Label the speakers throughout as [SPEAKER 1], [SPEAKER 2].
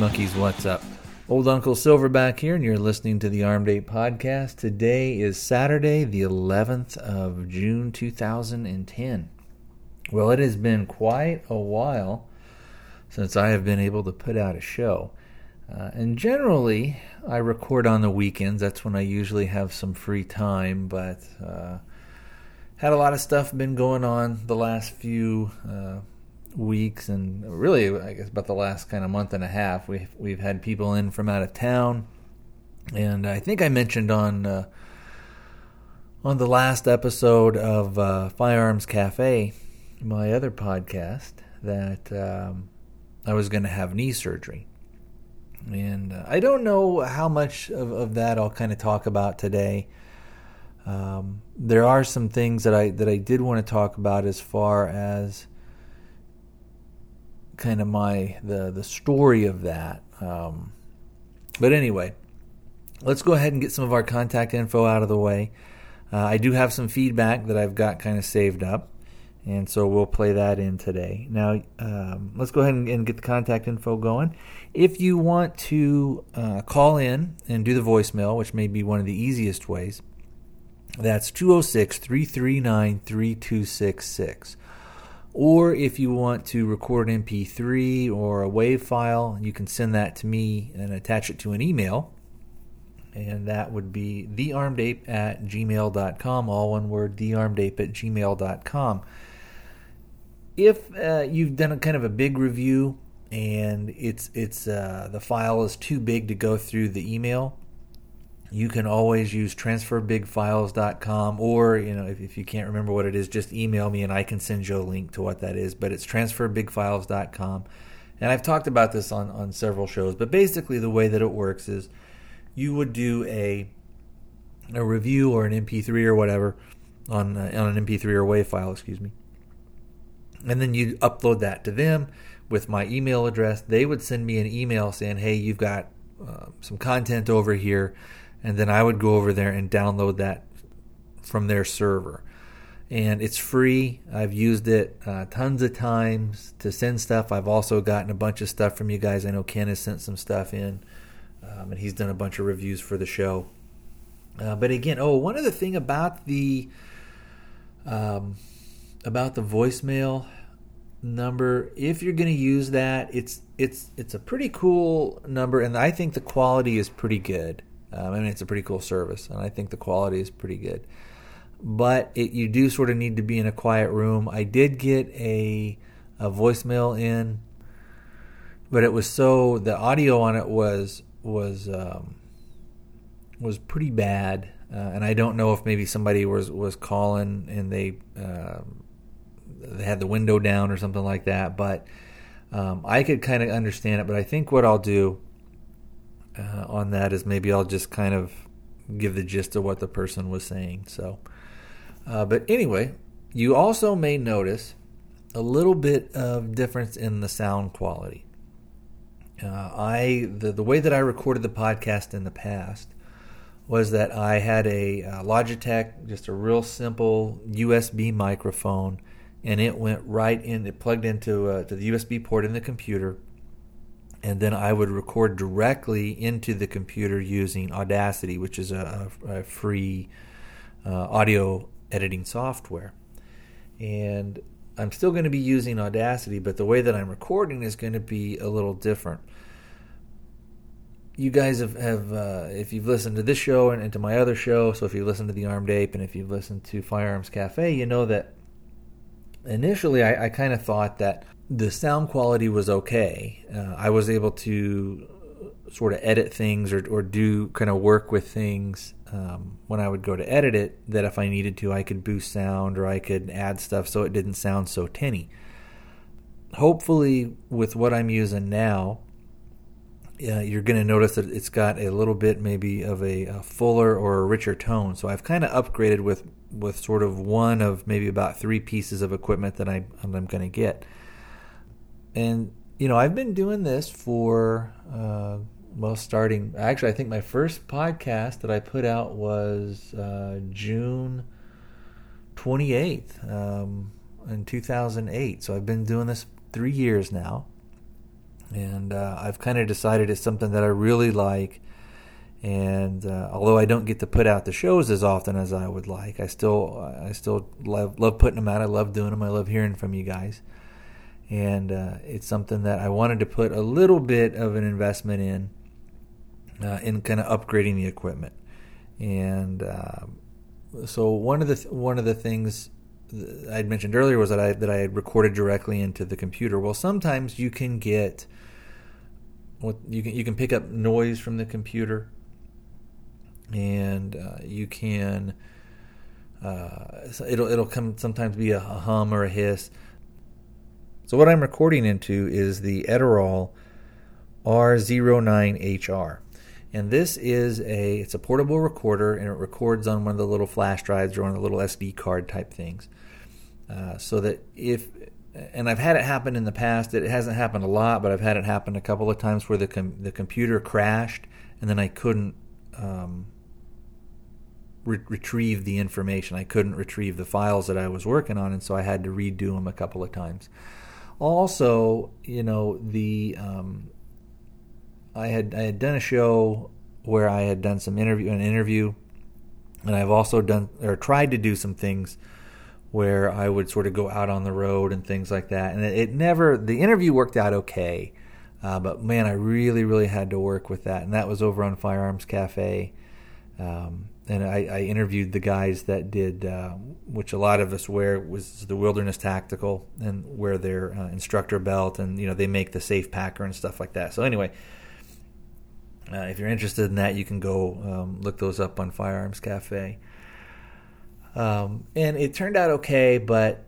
[SPEAKER 1] Monkeys, what's up? Old Uncle Silverback here, and you're listening to the Armed Ape Podcast. Today is Saturday, the 11th of June, 2010. Well, it has been quite a while since I have been able to put out a show. Uh, and generally, I record on the weekends. That's when I usually have some free time, but uh, had a lot of stuff been going on the last few uh, weeks and really I guess about the last kind of month and a half we've we've had people in from out of town. And I think I mentioned on uh, on the last episode of uh, Firearms Cafe my other podcast that um, I was going to have knee surgery. And uh, I don't know how much of, of that I'll kind of talk about today. Um, there are some things that I that I did want to talk about as far as kind of my the the story of that. Um, but anyway, let's go ahead and get some of our contact info out of the way. Uh, I do have some feedback that I've got kind of saved up, and so we'll play that in today. Now, um, let's go ahead and, and, get the contact info going. If you want to uh, call in and do the voicemail, which may be one of the easiest ways, that's 206 339 3266. Or if you want to record an MP3 or a WAV file, you can send that to me and attach it to an email. And that would be thearmedape at gmail.com, all one word, thearmedape at gmail.com. If uh, you've done a kind of a big review and it's it's uh, the file is too big to go through the email, you can always use transferbigfiles.com or you know if, if, you can't remember what it is just email me and i can send you a link to what that is but it's transferbigfiles.com and i've talked about this on, on several shows but basically the way that it works is you would do a a review or an mp3 or whatever on, uh, on an mp3 or wav file excuse me. And then you upload that to them with my email address. They would send me an email saying hey you've got uh, some content over here and then I would go over there and download that from their server. And it's free. I've used it uh, tons of times to send stuff. I've also gotten a bunch of stuff from you guys. I know Ken has sent some stuff in, um, and he's done a bunch of reviews for the show. Uh, but again, oh, one other thing about the um, about the voicemail number, if you're going to use that, it's it's it's a pretty cool number, and I think the quality is pretty good. Um, I mean, it's a pretty cool service, and I think the quality is pretty good. But it, you do sort of need to be in a quiet room. I did get a a voicemail in, but it was so the audio on it was was um, was pretty bad, uh, and I don't know if maybe somebody was was calling and they uh, they had the window down or something like that. But um, I could kind of understand it. But I think what I'll do uh, on that is maybe I'll just kind of give the gist of what the person was saying. So, uh, but anyway, you also may notice a little bit of difference in the sound quality. Uh, I the the way that I recorded the podcast in the past was that I had a uh, Logitech, just a real simple USB microphone, and it went right in. It plugged into uh, to the USB port in the computer and then I would record directly into the computer using Audacity, which is a, a free uh, audio editing software. And I'm still going to be using Audacity, but the way that I'm recording is going to be a little different. You guys have, have uh, if you've listened to this show and, and to my other show, so if you've listened to the Armed Ape and if you've listened to Firearms Cafe, you know that initially I, I kind of thought that the sound quality was okay. Uh, I was able to sort of edit things or, or do kind of work with things um, when I would go to edit it that if I needed to, I could boost sound or I could add stuff so it didn't sound so tinny. Hopefully, with what I'm using now, uh, you're going to notice that it's got a little bit maybe of a, a fuller or a richer tone. So I've kind of upgraded with with sort of one of maybe about three pieces of equipment that I, I'm going to get and you know I've been doing this for uh, well, starting actually I think my first podcast that I put out was uh, June twenty eighth um, in two thousand eight. So I've been doing this three years now, and uh, I've kind of decided it's something that I really like. And uh, although I don't get to put out the shows as often as I would like, I still I still love love putting them out. I love doing them. I love hearing from you guys, and uh, it's something that I wanted to put a little bit of an investment in, uh, in kind of upgrading the equipment. And uh, so one of the th- one of the things I'd mentioned earlier was that I that I had recorded directly into the computer. Well, sometimes you can get what you can you can pick up noise from the computer, and uh, you can uh, it'll it'll come sometimes be a, hum or a hiss. So what I'm recording into is the Edirol R09HR. And this is a it's a portable recorder and it records on one of the little flash drives or one of the little SD card type things. Uh, so that if and I've had it happen in the past. It hasn't happened a lot, but I've had it happen a couple of times where the com- the computer crashed and then I couldn't um, re- retrieve the information. I couldn't retrieve the files that I was working on, and so I had to redo them a couple of times. Also, you know the um, I had I had done a show where I had done some interview an interview, and I've also done or tried to do some things where I would sort of go out on the road and things like that. And it, it never the interview worked out okay, uh, but man, I really really had to work with that, and that was over on Firearms Cafe. Um, and I, I, interviewed the guys that did, uh, which a lot of us wear, was the Wilderness Tactical, and wear their uh, instructor belt, and you know they make the safe packer and stuff like that. So anyway, uh, if you're interested in that, you can go um, look those up on Firearms Cafe. Um, and it turned out okay, but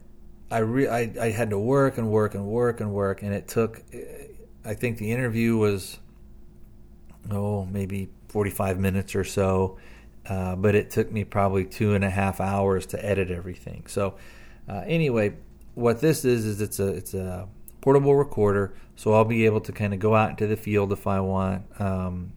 [SPEAKER 1] I, re- I, I had to work and work and work and work, and it took. I think the interview was oh maybe 45 minutes or so, uh, but it took me probably two and a half hours to edit everything. So uh, anyway, what this is is it's a it's a portable recorder, so I'll be able to kind of go out into the field if I want, um,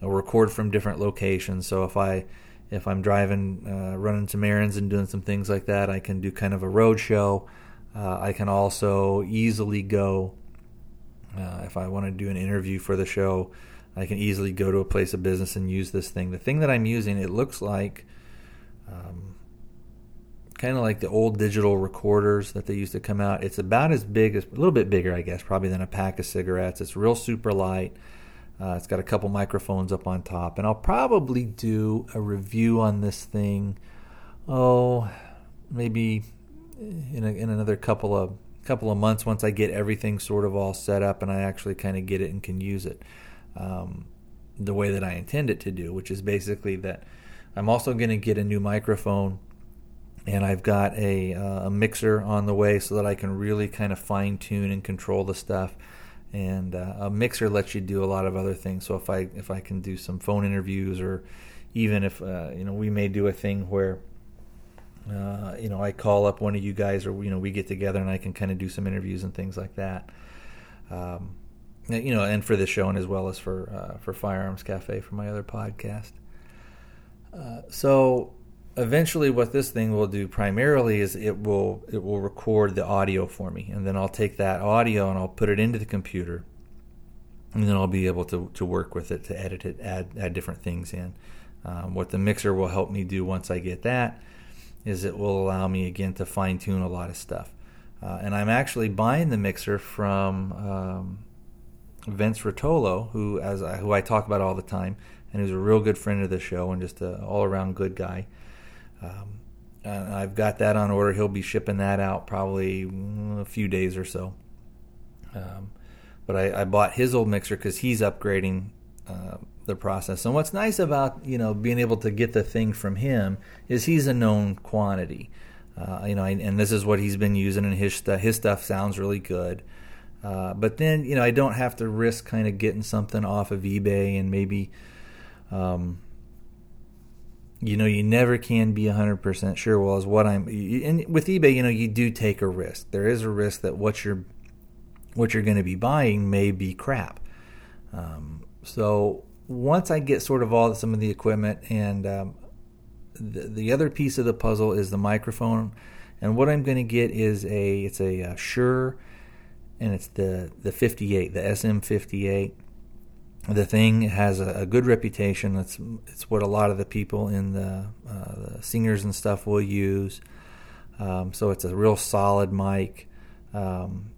[SPEAKER 1] record from different locations. So if I if I'm driving, uh, running some errands and doing some things like that, I can do kind of a road show. Uh, I can also easily go uh, if I want to do an interview for the show. I can easily go to a place of business and use this thing. The thing that I'm using, it looks like. Um, kind of like the old digital recorders that they used to come out. It's about as big as a little bit bigger, I guess, probably than a pack of cigarettes. It's real super light. Uh, it's got a couple microphones up on top, and I'll probably do a review on this thing. Oh, maybe in, a, in another couple of couple of months once I get everything sort of all set up and I actually kind of get it and can use it um, the way that I intend it to do, which is basically that I'm also going to get a new microphone and I've got a, uh, a mixer on the way so that I can really kind of fine tune and control the stuff. And uh, a mixer lets you do a lot of other things. So if I if I can do some phone interviews, or even if uh, you know we may do a thing where uh, you know I call up one of you guys, or you know we get together and I can kind of do some interviews and things like that. Um, you know, and for this show and as well as for uh, for Firearms Cafe for my other podcast. Uh, so eventually what this thing will do primarily is it will it will record the audio for me. And then I'll take that audio and I'll put it into the computer. And then I'll be able to, to work with it to edit it add add different things in. Um, what the mixer will help me do once I get that is it will allow me again to fine tune a lot of stuff. Uh, and I'm actually buying the mixer from um, Vince Rotolo who as I, who I talk about all the time and who's a real good friend of the show and just an all around good guy um, I've got that on order. He'll be shipping that out probably mm, a few days or so. Um, but I, I, bought his old mixer because he's upgrading uh, the process. And what's nice about you know being able to get the thing from him is he's a known quantity. Uh, you know, and this is what he's been using, and his stuff. His stuff sounds really good. Uh, but then you know, I don't have to risk kind of getting something off of eBay and maybe. Um, you know you never can be 100% sure. Well as what i'm and with ebay you know you do take a risk. There is a risk that what you're what you're going to be buying may be crap. Um, so once i get sort of all some of the equipment and um, the, the other piece of the puzzle is the microphone. And what i'm going to get is a it's a, a Shure and it's the the 58, the SM58. The thing has a, a good reputation. It's it's what a lot of the people in the, uh, the singers and stuff will use. Um, so it's a real solid mic. Um,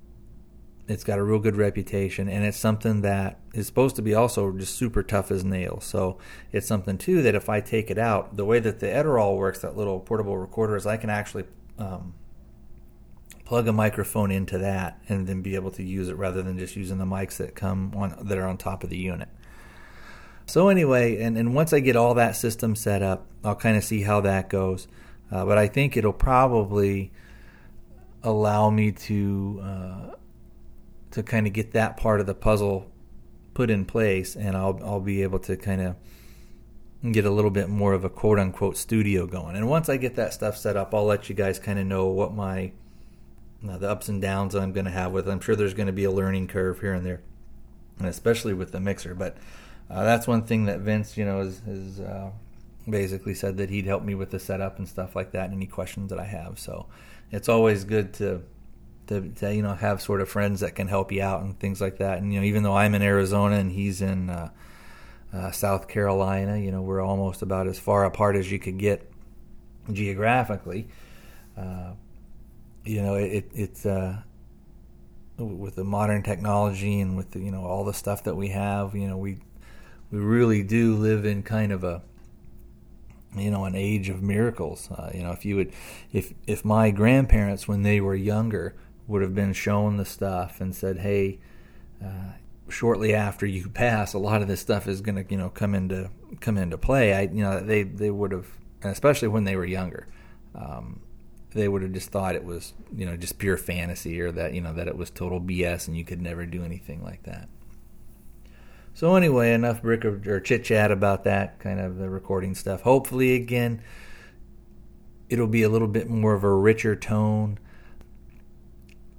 [SPEAKER 1] it's got a real good reputation, and it's something that is supposed to be also just super tough as nails. So it's something too that if I take it out, the way that the Edirol works, that little portable recorder, is I can actually um, plug a microphone into that and then be able to use it rather than just using the mics that come on that are on top of the unit. So anyway, and, and once I get all that system set up, I'll kind of see how that goes. Uh, but I think it'll probably allow me to uh, to kind of get that part of the puzzle put in place, and I'll I'll be able to kind of get a little bit more of a quote unquote studio going. And once I get that stuff set up, I'll let you guys kind of know what my uh, the ups and downs I'm going to have with. It. I'm sure there's going to be a learning curve here and there, and especially with the mixer. But uh, that's one thing that Vince, you know, is, is uh, basically said that he'd help me with the setup and stuff like that. And any questions that I have, so it's always good to to, to, you know have sort of friends that can help you out and things like that. And you know, even though I'm in Arizona and he's in uh, uh, South Carolina, you know, we're almost about as far apart as you could get geographically. Uh, you know, it, it's uh, with the modern technology and with the, you know all the stuff that we have. You know, we we really do live in kind of a you know an age of miracles. Uh, you know, if you would, if if my grandparents when they were younger would have been shown the stuff and said, "Hey, uh, shortly after you pass, a lot of this stuff is going to you know come into come into play." I you know they they would have, especially when they were younger, um, they would have just thought it was you know just pure fantasy or that you know that it was total BS and you could never do anything like that. So anyway, enough brick or, or chit chat about that kind of the recording stuff. Hopefully, again, it'll be a little bit more of a richer tone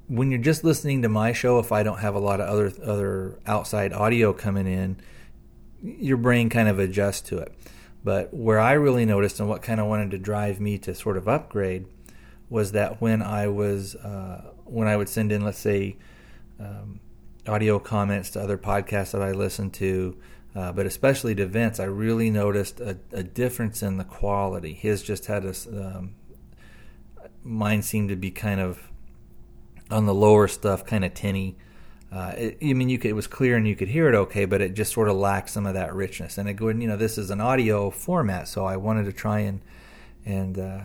[SPEAKER 1] when you're just listening to my show, if I don't have a lot of other other outside audio coming in, your brain kind of adjusts to it. But where I really noticed and what kind of wanted to drive me to sort of upgrade was that when I was uh, when I would send in, let's say, um, audio comments to other podcasts that I listened to, uh, but especially to Vince, I really noticed a, a, difference in the quality. His just had a um, mine seemed to be kind of on the lower stuff, kind of tinny. Uh, it, I mean, you could, it was clear and you could hear it okay, but it just sort of lacked some of that richness. And it you know, this is an audio format, so I wanted to try and and uh,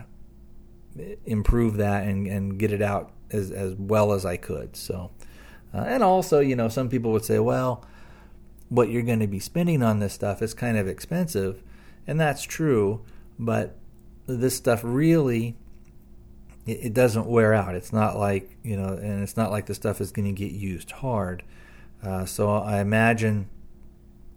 [SPEAKER 1] improve that and, and get it out as as well as I could. So, uh, and also, you know, some people would say, well, what you're going to be spending on this stuff is kind of expensive, and that's true, but this stuff really it, it doesn't wear out. It's not like you know, and it's not like the stuff is going to get used hard. Uh, so I imagine,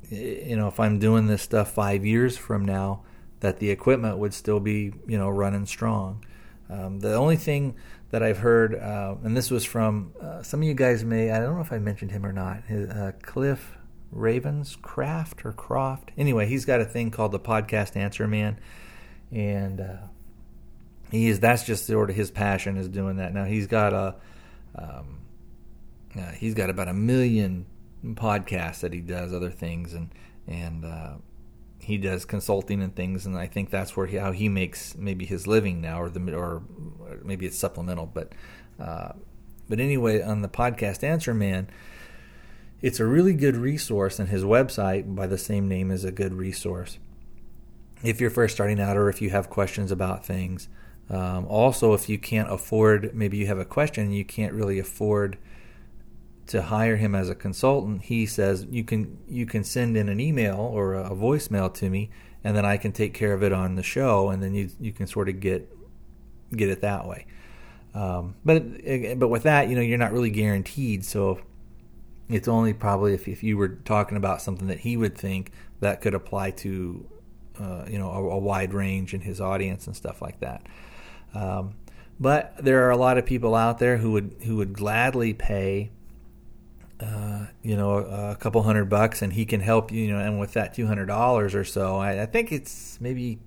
[SPEAKER 1] you know, if I'm doing this stuff five years from now, that the equipment would still be you know running strong. Um, the only thing that I've heard, uh, and this was from uh, some of you guys may, I don't know if I mentioned him or not, his, uh, Cliff Ravenscraft or Croft. Anyway, he's got a thing called the Podcast Answer Man, and uh, he is that's just sort of his passion is doing that. Now he's got a um, uh, he's got about a million podcasts that he does other things and and uh, he does consulting and things and I think that's where he, how he makes maybe his living now or the or maybe it's supplemental but uh, but anyway on the podcast Answer Man it's a really good resource and his website by the same name is a good resource. If you're first starting out or if you have questions about things um, also, if you can't afford, maybe you have a question and you can't really afford to hire him as a consultant, he says you can you can send in an email or a, voicemail to me, and then I can take care of it on the show, and then you you can sort of get get it that way. Um, but but with that, you know, you're not really guaranteed. So it's only probably if if you were talking about something that he would think that could apply to uh, you know a, a wide range in his audience and stuff like that. Um, but there are a lot of people out there who would who would gladly pay, uh, you know, a, a, couple hundred bucks, and he can help you. You know, and with that two hundred dollars or so, I, I, think it's maybe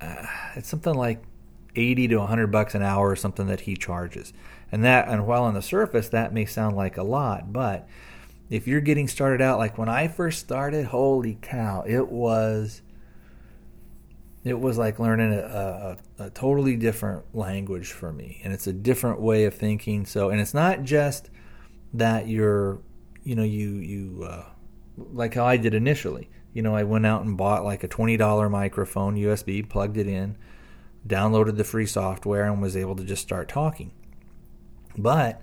[SPEAKER 1] uh, it's something like eighty to hundred bucks an hour or something that he charges. And that, and while on the surface, that may sound like a lot, but if you're getting started out, like when I first started, holy cow, it was it was like learning a, a, a, totally different language for me and it's a different way of thinking so and it's not just that you're you know you you uh, like how i did initially you know i went out and bought like a $20 microphone usb plugged it in downloaded the free software and was able to just start talking but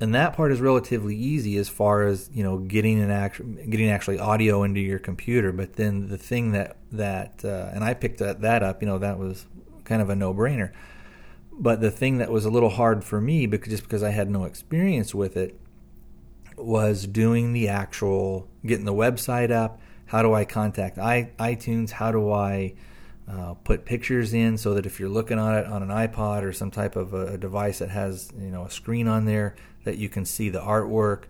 [SPEAKER 1] and that part is relatively easy as far as you know getting an act, getting actually audio into your computer. But then the thing that that uh, and I picked that, that up, you know, that was kind of a no brainer. But the thing that was a little hard for me, because just because I had no experience with it, was doing the actual getting the website up. How do I contact I, iTunes? How do I uh, put pictures in so that if you're looking on it on an iPod or some type of a, a device that has you know a screen on there, that you can see the artwork.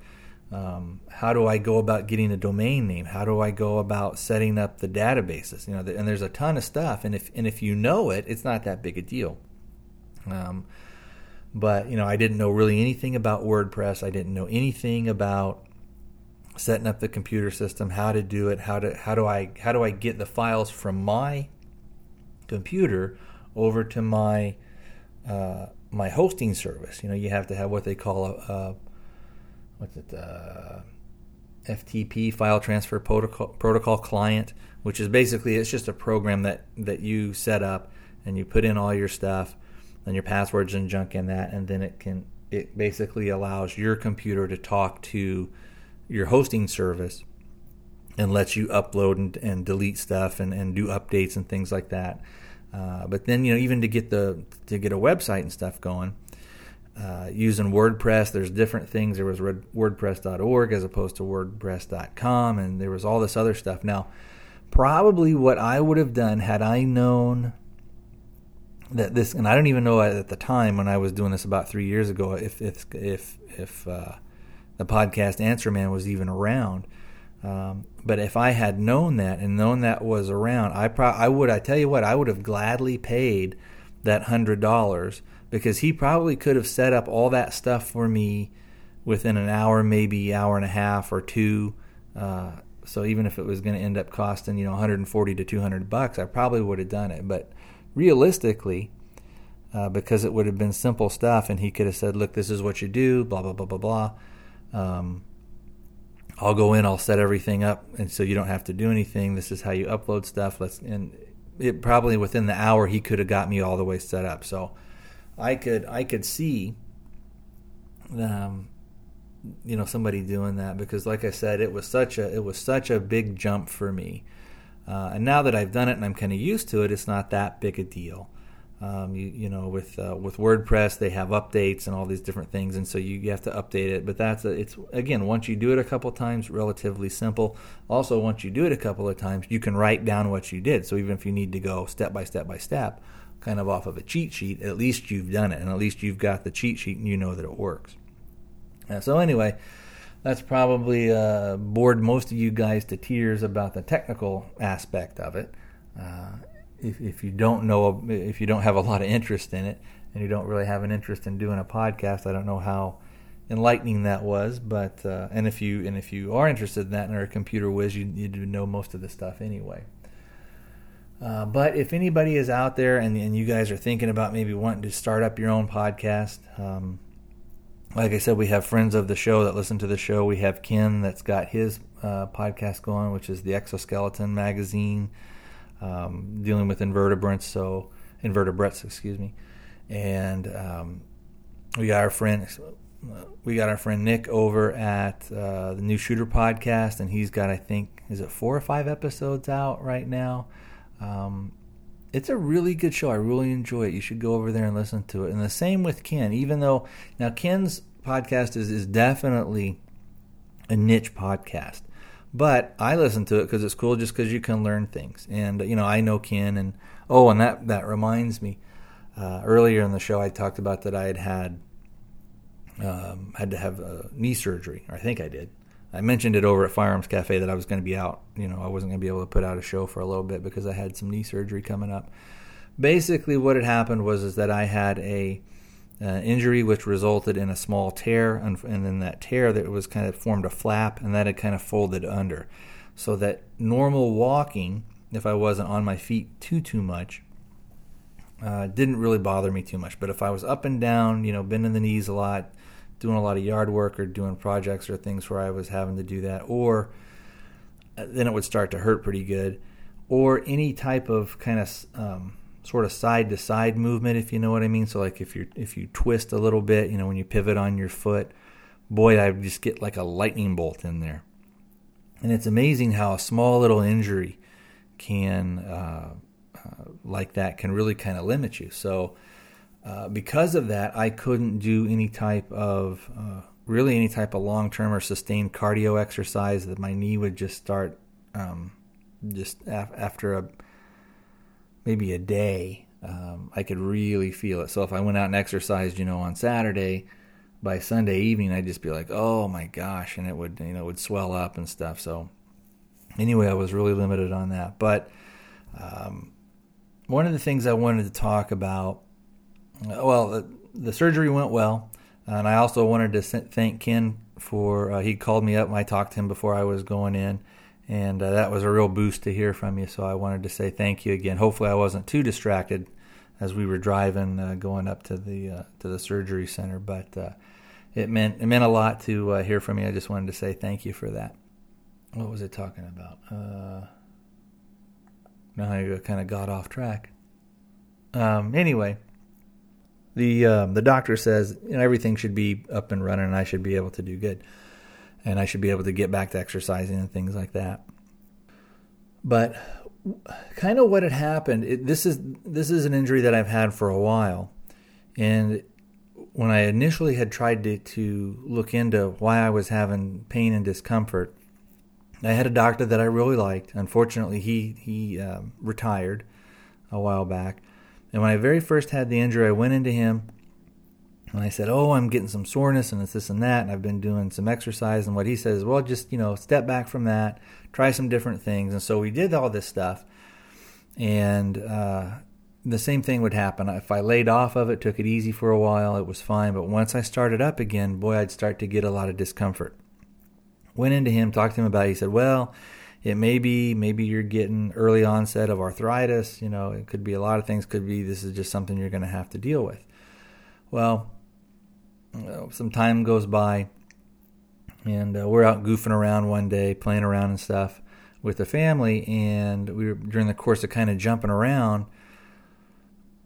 [SPEAKER 1] Um, how do I go about getting a domain name? How do I go about setting up the databases? You know, and there's a ton of stuff, and if and if you know it, it's not that big a deal. Um, but you know, I didn't know really anything about WordPress. I didn't know anything about setting up the computer system, how to do it, how to how do I how do I get the files from my computer over to my uh, my hosting service. You know, you have to have what they call a, a what's it, uh, FTP file transfer protocol, protocol client, which is basically it's just a program that that you set up and you put in all your stuff and your passwords and junk in that, and then it can it basically allows your computer to talk to your hosting service and lets you upload and, and delete stuff and, and do updates and things like that. Uh, but then you know even to get the to get a website and stuff going, uh, using WordPress, there's different things. There was WordPress.org as opposed to WordPress.com, and there was all this other stuff. Now, probably what I would have done had I known that this, and I don't even know at the time when I was doing this about three years ago, if if if if uh, the podcast Answer Man was even around. Um, but if I had known that and known that was around, I pro- I would. I tell you what, I would have gladly paid that hundred dollars because he probably could have set up all that stuff for me within an hour, maybe hour and a half or two. Uh, so even if it was going to end up costing you know 140 to 200 bucks, I probably would have done it. But realistically, uh, because it would have been simple stuff, and he could have said, "Look, this is what you do," blah blah blah blah blah. Um, I'll go in, I'll set everything up, and so you don't have to do anything. This is how you upload stuff. Let's and it probably within the hour he could have got me all the way set up. So I could I could see, um, you know, somebody doing that because, like I said, it was such a it was such a big jump for me. Uh, and now that I've done it and I'm kind of used to it, it's not that big a deal. Um, you, you know, with uh, with WordPress, they have updates and all these different things, and so you, you have to update it. But that's a, it's again once you do it a couple times, relatively simple. Also, once you do it a couple of times, you can write down what you did. So even if you need to go step by step by step, kind of off of a cheat sheet, at least you've done it, and at least you've got the cheat sheet and you know that it works. Uh, so anyway, that's probably uh, bored most of you guys to tears about the technical aspect of it. Uh, if, if you don't know if you don't have a lot of interest in it and you don't really have an interest in doing a podcast, I don't know how enlightening that was. But uh, and if you and if you are interested in that and are a computer whiz, you you know most of the stuff anyway. Uh, but if anybody is out there and, and you guys are thinking about maybe wanting to start up your own podcast, um, like I said, we have friends of the show that listen to the show. We have Ken that's got his uh, podcast going, which is the Exoskeleton Magazine um, dealing with invertebrates, so invertebrates, excuse me, and um, we got our friend we got our friend Nick over at uh, the New Shooter podcast, and he's got I think is it four or five episodes out right now. Um, it's a really good show. I really enjoy it. You should go over there and listen to it. And the same with Ken, even though now Ken's podcast is, is definitely a niche podcast. But I listen to it because it's cool, just because you can learn things. And you know, I know Ken, and oh, and that that reminds me. Uh, earlier in the show, I talked about that I had had um, had to have a knee surgery, I think I did. I mentioned it over at Firearms Cafe that I was going to be out. You know, I wasn't going to be able to put out a show for a little bit because I had some knee surgery coming up. Basically, what had happened was is that I had a uh, injury, which resulted in a small tear, and, and then that tear that was kind of formed a flap, and that had kind of folded under, so that normal walking, if I wasn't on my feet too too much, uh, didn't really bother me too much. But if I was up and down, you know, bending the knees a lot, doing a lot of yard work or doing projects or things where I was having to do that, or uh, then it would start to hurt pretty good, or any type of kind of um, sort of side to side movement, if you know what I mean. So like if you if you twist a little bit, you know, when you pivot on your foot, boy, I just get like a lightning bolt in there. And it's amazing how a small little injury can, uh, uh, like that, can really kind of limit you. So uh, because of that, I couldn't do any type of uh, really any type of long term or sustained cardio exercise. That my knee would just start um, just af- after a maybe a day, um, I could really feel it. So if I went out and exercised, you know, on Saturday, by Sunday evening, I'd just be like, oh my gosh, and it would, you know, would swell up and stuff. So anyway, I was really limited on that. But um, one of the things I wanted to talk about, well, the, the surgery went well, and I also wanted to thank Ken for uh, he called me up and I talked to him before I was going in and uh, that was a real boost to hear from you. So I wanted to say thank you again. Hopefully, I wasn't too distracted as we were driving uh, going up to the uh, to the surgery center, but uh, it meant it meant a lot to uh, hear from you. I just wanted to say thank you for that. What was it talking about? Now I kind of got off track. Um, anyway, the um, the doctor says you know, everything should be up and running, and I should be able to do good and I should be able to get back to exercising and things like that. But kind of what had happened, it, this is this is an injury that I've had for a while, and when I initially had tried to, to look into why I was having pain and discomfort, I had a doctor that I really liked. Unfortunately, he he um, retired a while back, and when I very first had the injury, I went into him and I said, "Oh, I'm getting some soreness and it's this and that, and I've been doing some exercise." And what he says, is, "Well, just you know, step back from that, try some different things." And so we did all this stuff, and uh, the same thing would happen if I laid off of it, took it easy for a while, it was fine. But once I started up again, boy, I'd start to get a lot of discomfort. Went into him, talked to him about it. He said, "Well." It may be maybe you're getting early onset of arthritis. You know, it could be a lot of things. Could be this is just something you're going to have to deal with. Well, some time goes by, and uh, we're out goofing around one day, playing around and stuff with the family, and we were during the course of kind of jumping around.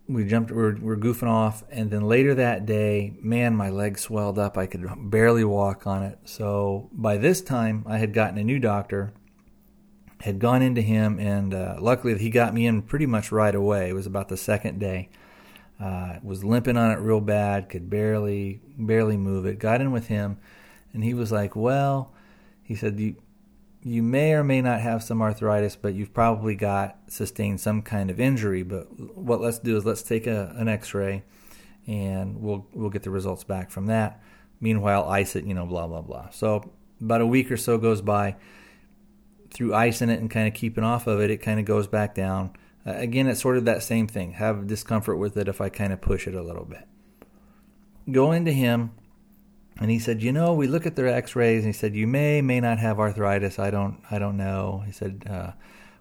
[SPEAKER 1] We jumped, we are we are goofing off, and then later that day, man, my leg swelled up. I could barely walk on it. So by this time, I had gotten a new doctor, had gone into him, and uh, luckily he got me in pretty much right away. It was about the second day uh, was limping on it real bad, could barely barely move it. Got in with him, and he was like, "Well," he said, "you you may or may not have some arthritis, but you've probably got sustained some kind of injury. But what let's do is let's take a, an X-ray, and we'll we'll get the results back from that. Meanwhile, ice it, you know, blah blah blah. So about a week or so goes by. Through icing it and kind of keeping off of it, it kind of goes back down uh, again, it's sort of that same thing. Have discomfort with it if I kind of push it a little bit. Go into him, and he said, "You know, we look at their X-rays, and he said you may may not have arthritis. I don't I don't know." He said. Uh,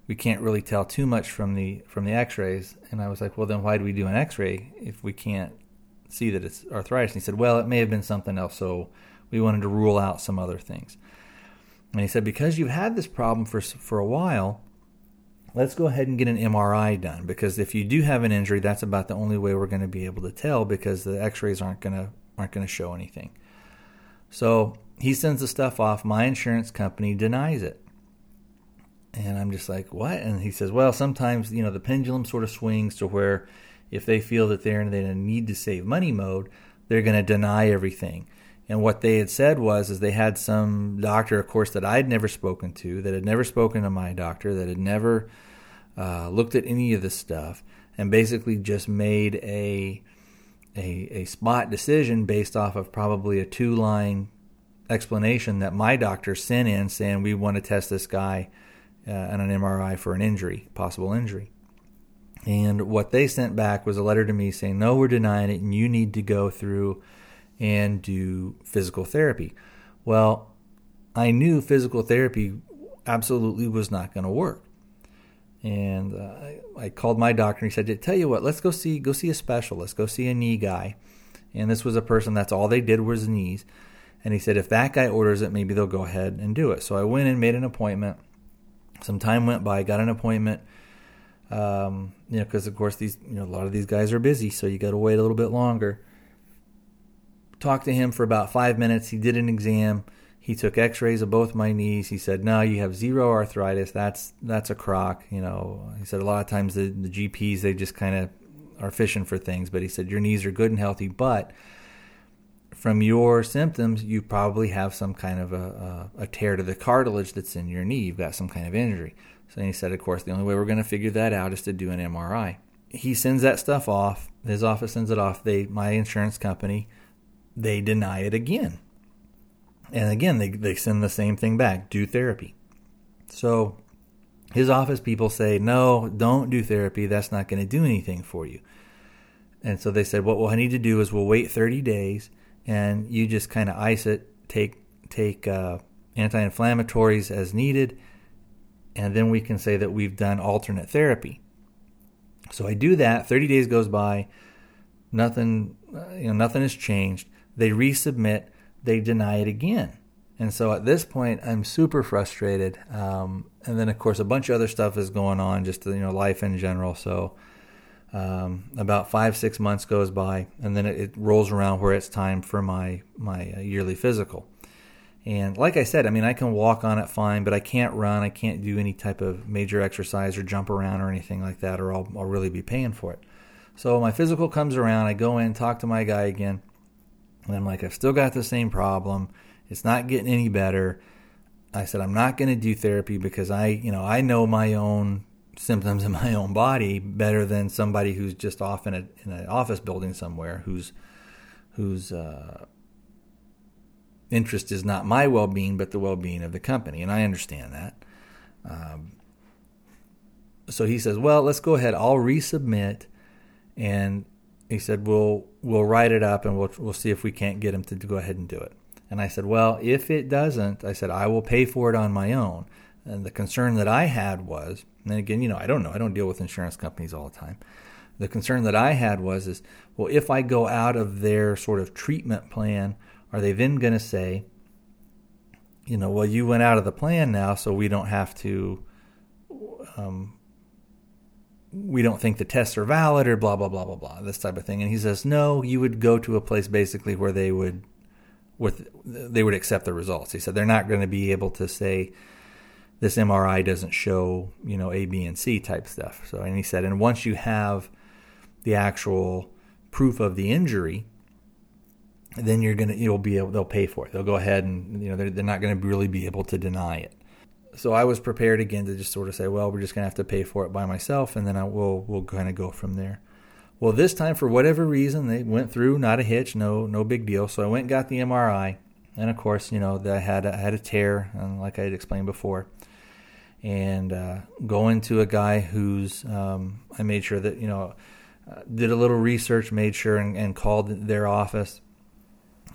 [SPEAKER 1] we can't really tell too much from the from the X-rays, and I was like, "Well, then why do we do an X-ray if we can't see that it's arthritis?" And he said, "Well, it may have been something else, so we wanted to rule out some other things." And he said, "Because you've had this problem for for a while, let's go ahead and get an MRI done because if you do have an injury, that's about the only way we're going to be able to tell because the X-rays aren't going to aren't going to show anything. So he sends the stuff off. My insurance company denies it, and I'm just like, what? And he says, well, sometimes you know the pendulum sort of swings to where if they feel that they're in a need to save money mode, they're going to deny everything. And what they had said was, is they had some doctor, of course, that I'd never spoken to, that had never spoken to my doctor, that had never uh, looked at any of this stuff, and basically just made a a, a spot decision based off of probably a two line explanation that my doctor sent in saying we want to test this guy uh, on an MRI for an injury, possible injury. And what they sent back was a letter to me saying, no, we're denying it, and you need to go through and do physical therapy. Well, I knew physical therapy absolutely was not going to work. And uh, I, called my doctor and he said, "Tell you what, let's go see go see a specialist, go see a knee guy." And this was a person that's all they did was knees. And he said, if that guy orders it, maybe they'll go ahead and do it. So I went and made an appointment. Some time went by, got an appointment. Um, you know, because of course these, you know, a lot of these guys are busy, so you got to wait a little bit longer. Talked to him for about five minutes. He did an exam. He took X-rays of both my knees. He said, "No, you have zero arthritis. That's that's a crock." You know, he said a lot of times the, the GPs they just kind of are fishing for things, but he said your knees are good and healthy, but from your symptoms, you probably have some kind of a, a, a, tear to the cartilage that's in your knee. You've got some kind of injury. So he said, of course, the only way we're going to figure that out is to do an MRI. He sends that stuff off. His office sends it off. They, my insurance company, they deny it again. And again, they, they send the same thing back do therapy. So his office people say, no, don't do therapy. That's not going to do anything for you. And so they said, what we'll need to do is we'll wait 30 days and you just kind of ice it, take take uh, anti-inflammatories as needed, and then we can say that we've done alternate therapy. So I do that. 30 days goes by, nothing, uh, you know, nothing has changed. They resubmit, they deny it again. And so at this point, I'm super frustrated. Um, and then, of course, a bunch of other stuff is going on, just you know, life in general. So um, about five six months goes by, and then it, it, rolls around where it's time for my my uh, yearly physical. And like I said, I mean, I can walk on it fine, but I can't run. I can't do any type of major exercise or jump around or anything like that, or I'll, I'll really be paying for it. So my physical comes around. I go in, talk to my guy again, and I'm like, I've still got the same problem. It's not getting any better. I said I'm not going to do therapy because I, you know, I know my own symptoms in my own body better than somebody who's just off in a in an office building somewhere whose whose uh, interest is not my well being but the well being of the company, and I understand that. Um, so he says, "Well, let's go ahead. I'll resubmit," and he said, "We'll we'll write it up and we'll we'll see if we can't get him to go ahead and do it." And I said, Well, if it doesn't, I said, I will pay for it on my own. And the concern that I had was, and again, you know, I don't know, I don't deal with insurance companies all the time. The concern that I had was, is, well, if I go out of their sort of treatment plan, are they then going to say, you know, well, you went out of the plan now, so we don't have to, um, we don't think the tests are valid or blah, blah, blah, blah, blah, this type of thing. And he says, no, you would go to a place basically where they would with they would accept the results. He said they're not going to be able to say this MRI doesn't show you know A, B, and C type stuff. So and he said, and once you have the actual proof of the injury, then you're gonna you'll be able they'll pay for it. They'll go ahead and you know they're they're not going to really be able to deny it. So I was prepared again to just sort of say, well, we're just going to have to pay for it by myself, and then I will we'll kind of go from there. Well, this time for whatever reason they went through, not a hitch, no no big deal. So I went and got the MRI, and of course, you know, I had I had a tear, like I had explained before, and uh, going to a guy who's um, I made sure that you know uh, did a little research, made sure and, and called their office.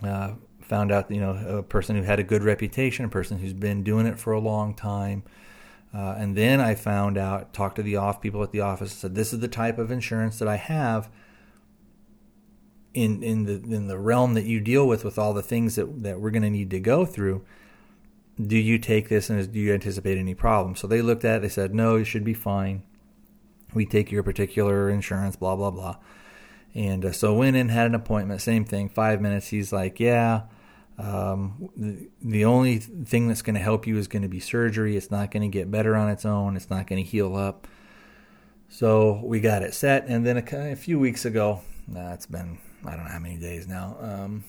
[SPEAKER 1] Uh, found out you know a person who had a good reputation, a person who's been doing it for a long time. Uh, and then I found out, talked to the off people at the office, said this is the type of insurance that I have. In in the in the realm that you deal with, with all the things that that we're going to need to go through, do you take this and do you anticipate any problems? So they looked at it, they said no, it should be fine. We take your particular insurance, blah blah blah. And uh, so went in, had an appointment, same thing, five minutes. He's like, yeah um, the, the only thing that's going to help you is going to be surgery. It's not going to get better on its own. It's not going to heal up. So we got it set, and then a, a few weeks ago, nah, it's been I don't know how many days now, um,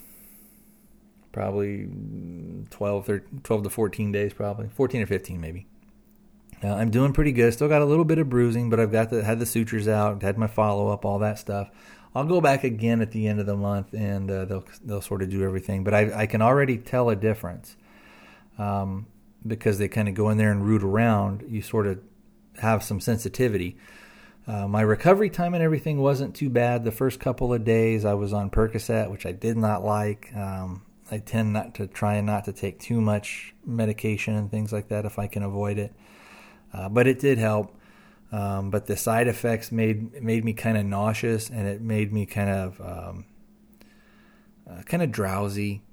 [SPEAKER 1] probably 12, 13, 12 to 14 days, probably 14 or 15 maybe. Uh, I'm doing pretty good. Still got a little bit of bruising, but I've got the had the sutures out, had my follow up, all that stuff. I'll go back again at the end of the month, and uh, they'll they'll sort of do everything. But I I can already tell a difference um, because they kind of go in there and root around. You sort of have some sensitivity. Uh, my recovery time and everything wasn't too bad. The first couple of days I was on Percocet, which I did not like. Um, I tend not to try and not to take too much medication and things like that if I can avoid it. Uh, but it did help. Um, but the side effects made made me kind of nauseous, and it made me kind of um, uh, kind of drowsy.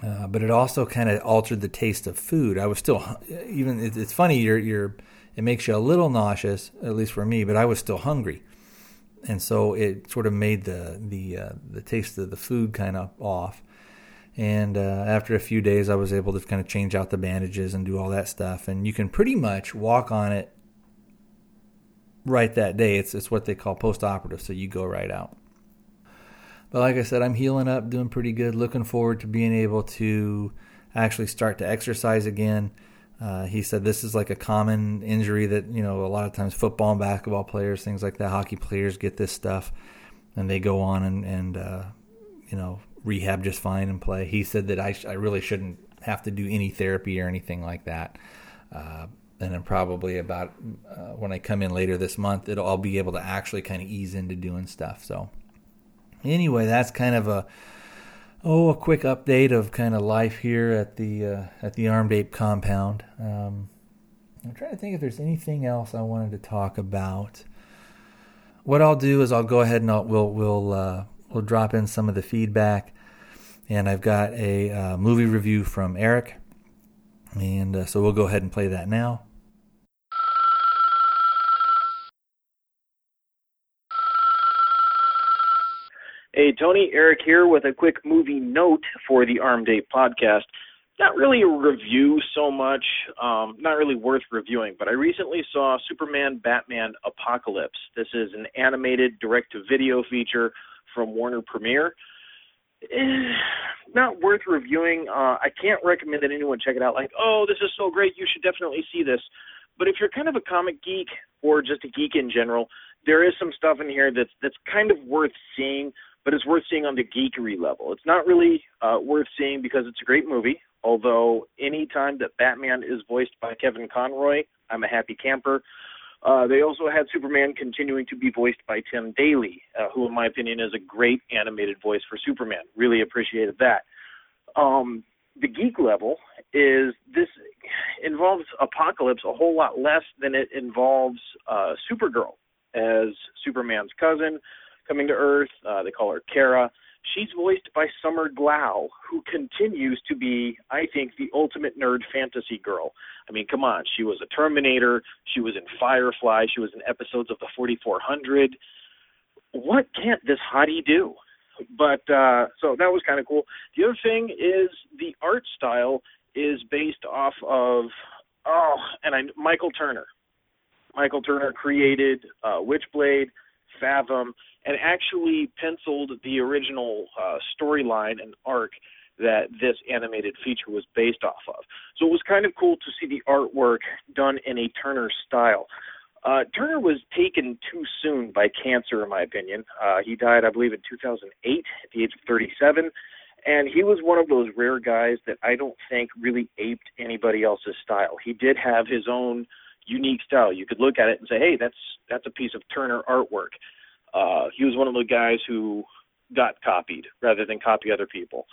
[SPEAKER 1] Uh, but it also kind of altered the taste of food. I was still even. It's funny. You're you're. It makes you a little nauseous, at least for me. But I was still hungry, and so it sort of made the the uh, the taste of the food kind of off. And uh, after a few days, I was able to kind of change out the bandages and do all that stuff. And you can pretty much walk on it right that day. It's it's what they call post operative, so you go right out. But like I said, I'm healing up, doing pretty good. Looking forward to being able to actually start to exercise again. Uh, he said this is like a common injury that you know a lot of times football and basketball players, things like that, hockey players get this stuff, and they go on and and uh, you know rehab just fine and play. He said that I, sh- I really shouldn't have to do any therapy or anything like that. Uh, and then probably about uh, when I come in later this month, it'll I'll be able to actually kind of ease into doing stuff. So anyway, that's kind of a oh a quick update of kind of life here at the uh, at the Armed Ape compound. Um, I'm trying to think if there's anything else I wanted to talk about. What I'll do is I'll go ahead and I'll, we'll we'll uh, we'll drop in some of the feedback, and I've got a uh, movie review from Eric, and uh, so we'll go ahead and play that now.
[SPEAKER 2] Hey, Tony, Eric here with a quick movie note for the Armed Ape podcast. Not really a review so much, um, not really worth reviewing, but I recently saw Superman Batman Apocalypse. This is an animated direct to video feature from Warner Premiere. Not worth reviewing. Uh, I can't recommend that anyone check it out. Like, oh, this is so great, you should definitely see this. But if you're kind of a comic geek or just a geek in general, there is some stuff in here that's that's kind of worth seeing but it's worth seeing on the geekery level. It's not really uh, worth seeing because it's a great movie. Although any time that Batman is voiced by Kevin Conroy, I'm a happy camper. Uh, they also had Superman continuing to be voiced by Tim Daly, uh, who, in my opinion, is a great animated voice for Superman. Really appreciated that. Um, the geek level is this involves Apocalypse a whole lot less than it involves uh, Supergirl as Superman's cousin coming to Earth. Uh, they call her Kara. She's voiced by Summer Glau, who continues to be, I think, the ultimate nerd fantasy girl. I mean, come on. She was a Terminator. She was in Firefly. She was in episodes of the 4400. What can't this hottie do? But uh, so that was kind of cool. The other thing is the art style is based off of oh, and I Michael Turner. Michael Turner created uh, Witchblade, Fathom, and actually penciled the original uh, storyline and arc that this animated feature was based off of. So it was kind of cool to see the artwork done in a Turner style. Uh, Turner was taken too soon by cancer, in my opinion. Uh, he died, I believe, in 2008 at the age of 37. And he was one of those rare guys that I don't think really aped anybody else's style. He did have his own unique style. You could look at it and say, "Hey, that's that's a piece of Turner artwork." Uh, he was one of the guys who got copied rather than copy other people,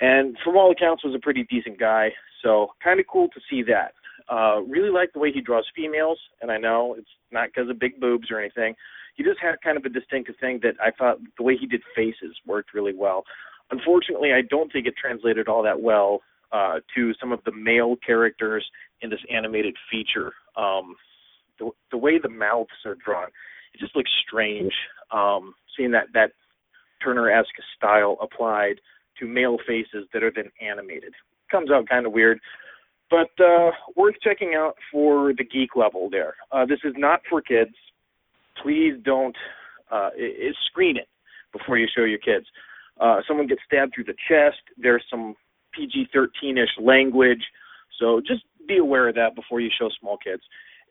[SPEAKER 2] and from all accounts was a pretty decent guy. So kind of cool to see that. Uh, really like the way he draws females, and I know it's not because of big boobs or anything. He just had kind of a distinctive thing that I thought the way he did faces worked really well. Unfortunately, I don't think it translated all that well uh, to some of the male characters in this animated feature. Um, the, the way the mouths are drawn, it just looks strange. Um, seeing that that Turner-esque style applied to male faces that are then animated comes out kind of weird, but uh, worth checking out for the geek level. There, uh, this is not for kids. Please don't uh, it, screen it before you show your kids. Uh, someone gets stabbed through the chest. There's some PG-13ish language, so just be aware of that before you show small kids.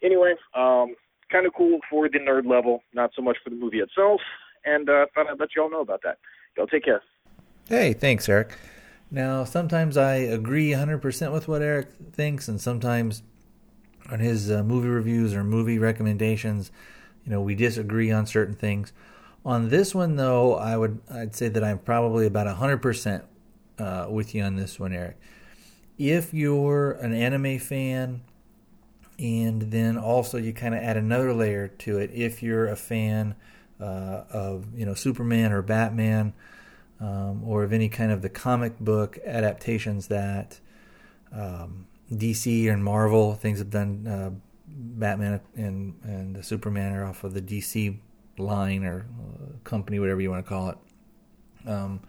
[SPEAKER 2] Anyway, um, kind of cool for the nerd level, not so much for the movie itself. And uh, thought I'd let you all know about that. Y'all take care.
[SPEAKER 1] Hey, thanks, Eric. Now, sometimes I agree 100% with what Eric thinks, and sometimes on his uh, movie reviews or movie recommendations, you know we disagree on certain things. On this one, though, I would I'd say that I'm probably about hundred uh, with you on this one, Eric. If you're an anime fan, and then also you kind of add another layer to it, if you're a fan uh, of you know Superman or Batman, um, or of any kind of the comic book adaptations that um, DC and Marvel things have done. Uh, Batman and and Superman are off of the DC line or uh, company, whatever you want to call it. Um,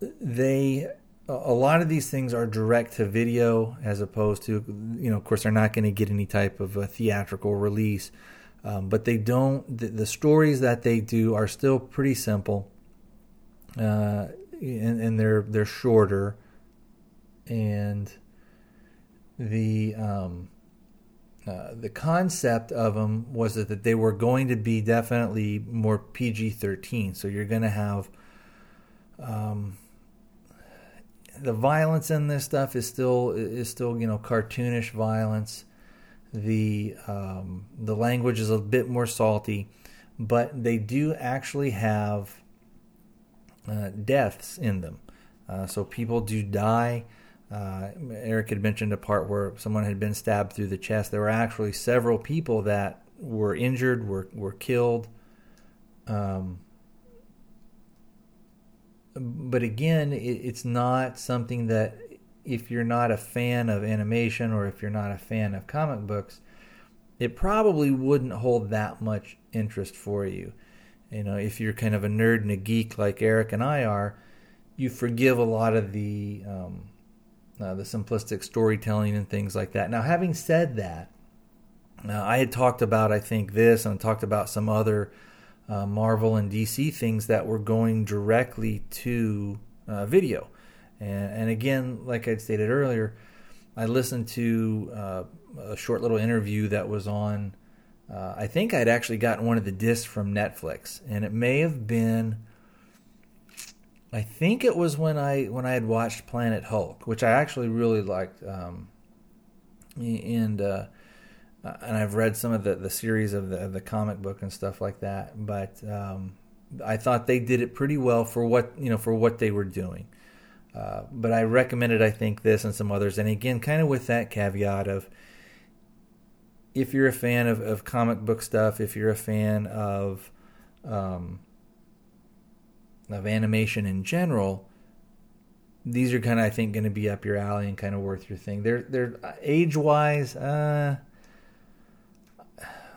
[SPEAKER 1] they a lot of these things are direct to video as opposed to you know of course they're not going to get any type of a theatrical release um, but they don't the, the, stories that they do are still pretty simple uh, and, and, they're they're shorter and the um, uh, the concept of them was that, that they were going to be definitely more PG 13. So you're going to have um, the violence in this stuff is still is still you know cartoonish violence. The um, the language is a bit more salty, but they do actually have uh, deaths in them. Uh, so people do die. Uh, Eric had mentioned a part where someone had been stabbed through the chest. There were actually several people that were injured, were were killed. Um, but again, it, it's not something that if you're not a fan of animation or if you're not a fan of comic books, it probably wouldn't hold that much interest for you. You know, if you're kind of a nerd and a geek like Eric and I are, you forgive a lot of the um, uh, the simplistic storytelling and things like that. Now, having said that, uh, I had talked about I think this and talked about some other uh, Marvel and DC things that were going directly to uh, video. And, and, again, like I stated earlier, I listened to uh, a short little interview that was on. Uh, I think I'd actually gotten one of the discs from Netflix, and it may have been I think it was when I when I had watched Planet Hulk, which I actually really liked, um, and uh, and I've read some of the, the series of the the comic book and stuff like that. But um, I thought they did it pretty well for what you know for what they were doing. Uh, but I recommended I think this and some others, and again, kind of with that caveat of if you're a fan of, of comic book stuff, if you're a fan of um, of animation in general, these are kind of I think going to be up your alley and kind of worth your thing. They're they're uh, age wise, uh,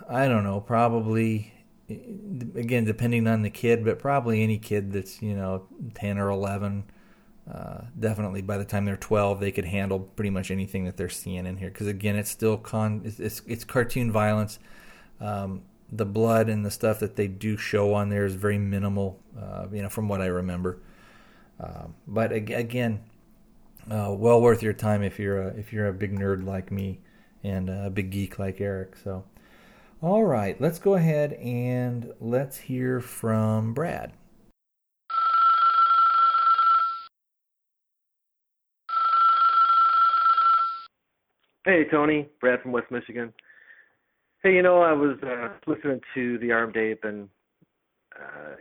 [SPEAKER 1] I don't know, probably again depending on the kid, but probably any kid that's you know ten or eleven. Uh, definitely by the time they're 12 they could handle pretty much anything that they're seeing in here because again it's still con it's, it's, it's cartoon violence um, the blood and the stuff that they do show on there is very minimal, uh, you know, from what I remember. Uh, but again, uh, well worth your time if you're a, if you're a big nerd like me and a big geek like Eric. So, all right, let's go ahead and let's hear from Brad.
[SPEAKER 3] Hey, Tony, Brad from West Michigan. Hey, you know, I was uh, listening to the Armed Ape and uh,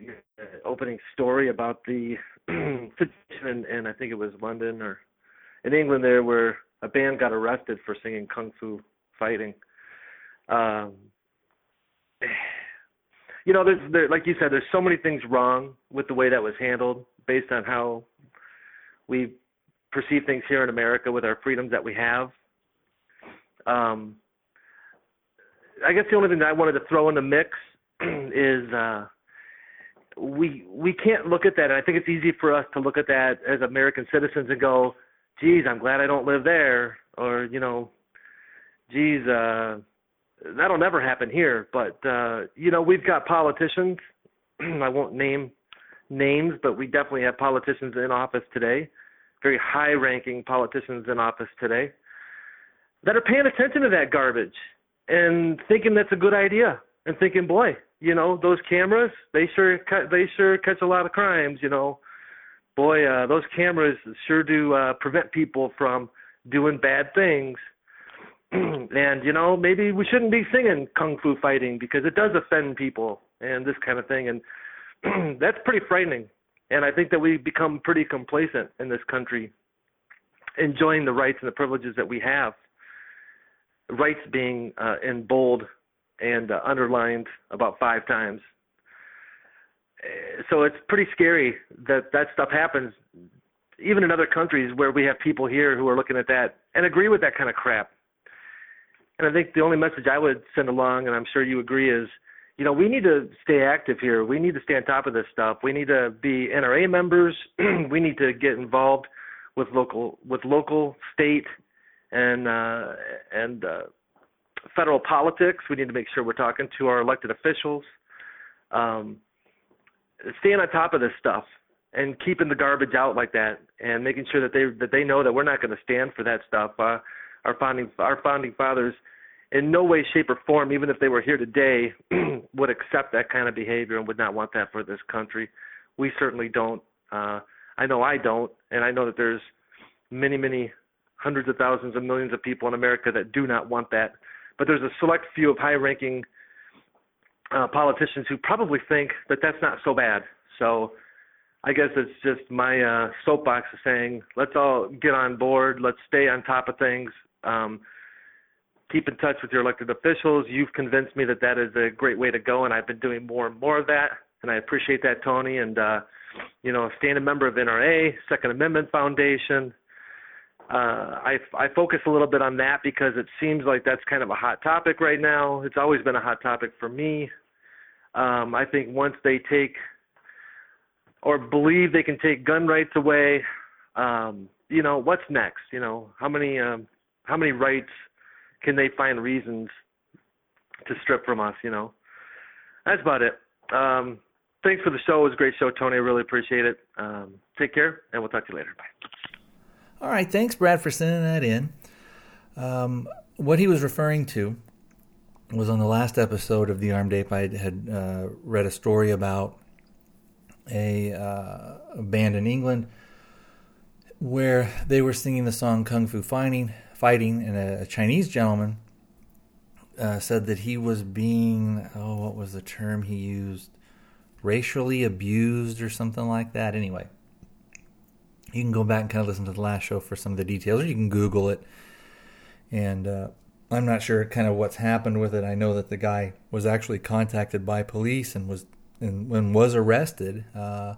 [SPEAKER 3] opening story about the situation, and I think it was London or in England there, where a band got arrested for singing kung fu fighting. Um, you know, there's there, like you said, there's so many things wrong with the way that was handled, based on how we perceive things here in America with our freedoms that we have. Um, I guess the only thing that I wanted to throw in the mix is uh, we we can't look at that. And I think it's easy for us to look at that as American citizens and go, "Geez, I'm glad I don't live there," or you know, "Geez, uh, that'll never happen here." But uh, you know, we've got politicians. I won't name names, but we definitely have politicians in office today, very high-ranking politicians in office today, that are paying attention to that garbage and thinking that's a good idea and thinking, boy, you know, those cameras, they sure they sure catch a lot of crimes, you know. Boy, uh those cameras sure do uh prevent people from doing bad things. and you know maybe we shouldn't be singing kung fu fighting because it does offend people and this kind of thing. And that's pretty frightening. And i think that we become pretty complacent in this country enjoying the rights and the privileges that we have. Rights being uh, in bold and uh, underlined about five times. So it's pretty scary that that stuff happens even in other countries where we have people here who are looking at that and agree with that kind of crap and I think the only message I would send along, and I'm sure you agree, is you know we need to stay active here. We need to stay on top of this stuff. We need to be NRA members. we need to get involved with local with local, state, and uh, and uh, federal politics. We need to make sure we're talking to our elected officials. Um, staying on top of this stuff and keeping the garbage out like that, and making sure that they that they know that we're not going to stand for that stuff. Uh, our founding our founding fathers in no way shape or form even if they were here today would accept that kind of behavior and would not want that for this country. We certainly don't uh i know i don't and i know that there's many many hundreds of thousands of millions of people in america that do not want that. But there's a select few of high ranking uh politicians who probably think that that's not so bad. So I guess it's just my uh, soapbox of saying let's all get on board, let's stay on top of things, um, keep in touch with your elected officials. You've convinced me that that is a great way to go, and I've been doing more and more of that, and I appreciate that, Tony. And uh, you know, a member of NRA, Second Amendment Foundation. Uh, I, I focus a little bit on that because it seems like that's kind of a hot topic right now. It's always been a hot topic for me. Um, I think once they take or believe they can take gun rights away, um, you know, what's next? You know, how many um, how many rights can they find reasons to strip from us? You know, that's about it. Um, thanks for the show. It was a great show, Tony. I really appreciate it. Um, take care, and we'll talk to you later. Bye.
[SPEAKER 1] All right. Thanks, Brad, for sending that in. Um, what he was referring to was on the last episode of the Armed Ape. I had uh, read a story about a, uh, a band in England where they were singing the song Kung Fu Fighting, fighting and a, a Chinese gentleman uh, said that he was being, oh, what was the term he used? Racially abused or something like that. Anyway, you can go back and kind of listen to the last show for some of the details, or you can Google it. And uh, I'm not sure kind of what's happened with it. I know that the guy was actually contacted by police and was and, and was arrested. Uh,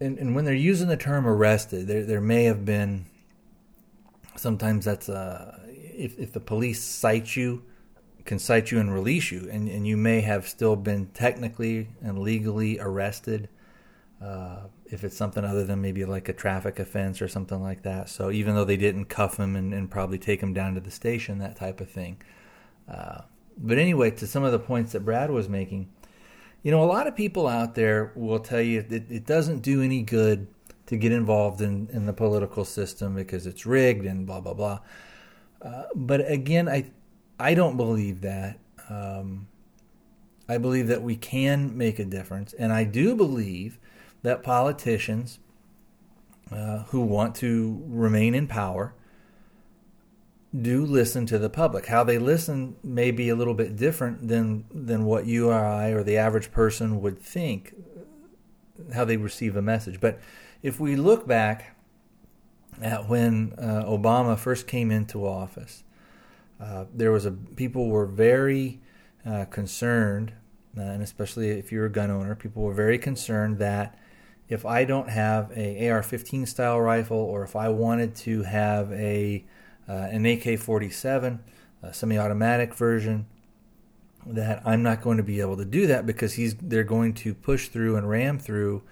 [SPEAKER 1] and, and when they're using the term arrested, there there may have been sometimes that's uh, if if the police cite you, can cite you and release you, and and you may have still been technically and legally arrested. Uh, if it's something other than maybe like a traffic offense or something like that. So even though they didn't cuff him and, and probably take him down to the station, that type of thing. Uh, but anyway, to some of the points that Brad was making, you know, a lot of people out there will tell you that it doesn't do any good to get involved in, in the political system because it's rigged and blah blah blah. Uh, but again, I I don't believe that. Um, I believe that we can make a difference, and I do believe that politicians uh, who want to remain in power do listen to the public. How they listen may be a little bit different than than what you or I or the average person would think. How they receive a message, but if we look back at when uh, Obama first came into office, uh, there was a people were very uh, concerned, uh, and especially if you're a gun owner, people were very concerned that if I don't have a AR-15 style rifle, or if I wanted to have a uh, an AK-47, a semi-automatic version, that I'm not going to be able to do that because he's they're going to push through and ram through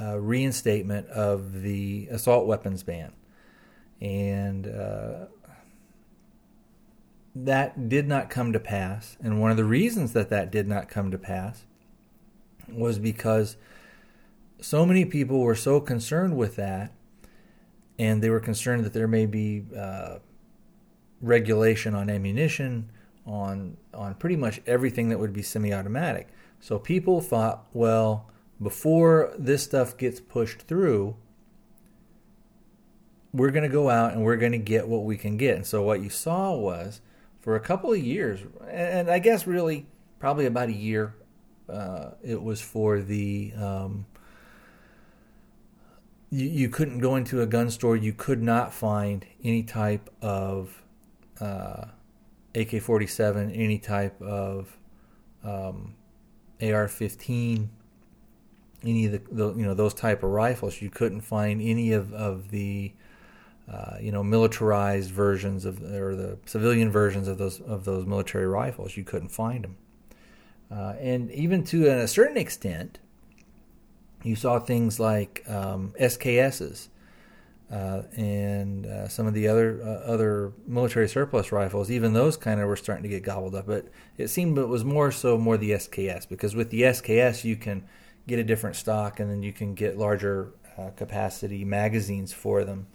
[SPEAKER 1] uh, reinstatement of the assault weapons ban, and uh, that did not come to pass. And one of the reasons that that did not come to pass was because so many people were so concerned with that and they were concerned that there may be uh, regulation on ammunition, on on pretty much everything that would be semi-automatic. So people thought, well, before this stuff gets pushed through, we're going to go out and we're going to get what we can get. And so what you saw was for a couple of years, and I guess really probably about a year, uh, it was for the. Um, you, you couldn't go into a gun store. You could not find any type of uh, AK 47, any type of um, AR 15, any of the, the, you know those type of rifles. You couldn't find any of of the uh, you know militarized versions of or the civilian versions of those of those military rifles. You couldn't find them, uh, and even to a certain extent, you saw things like um, SKSs. Uh, and uh, some of the other uh, other military surplus rifles, even those kind of were starting to get gobbled up. But it seemed it was more so more the SKS because with the SKS you can get a different stock, and then you can get larger uh, capacity magazines for them.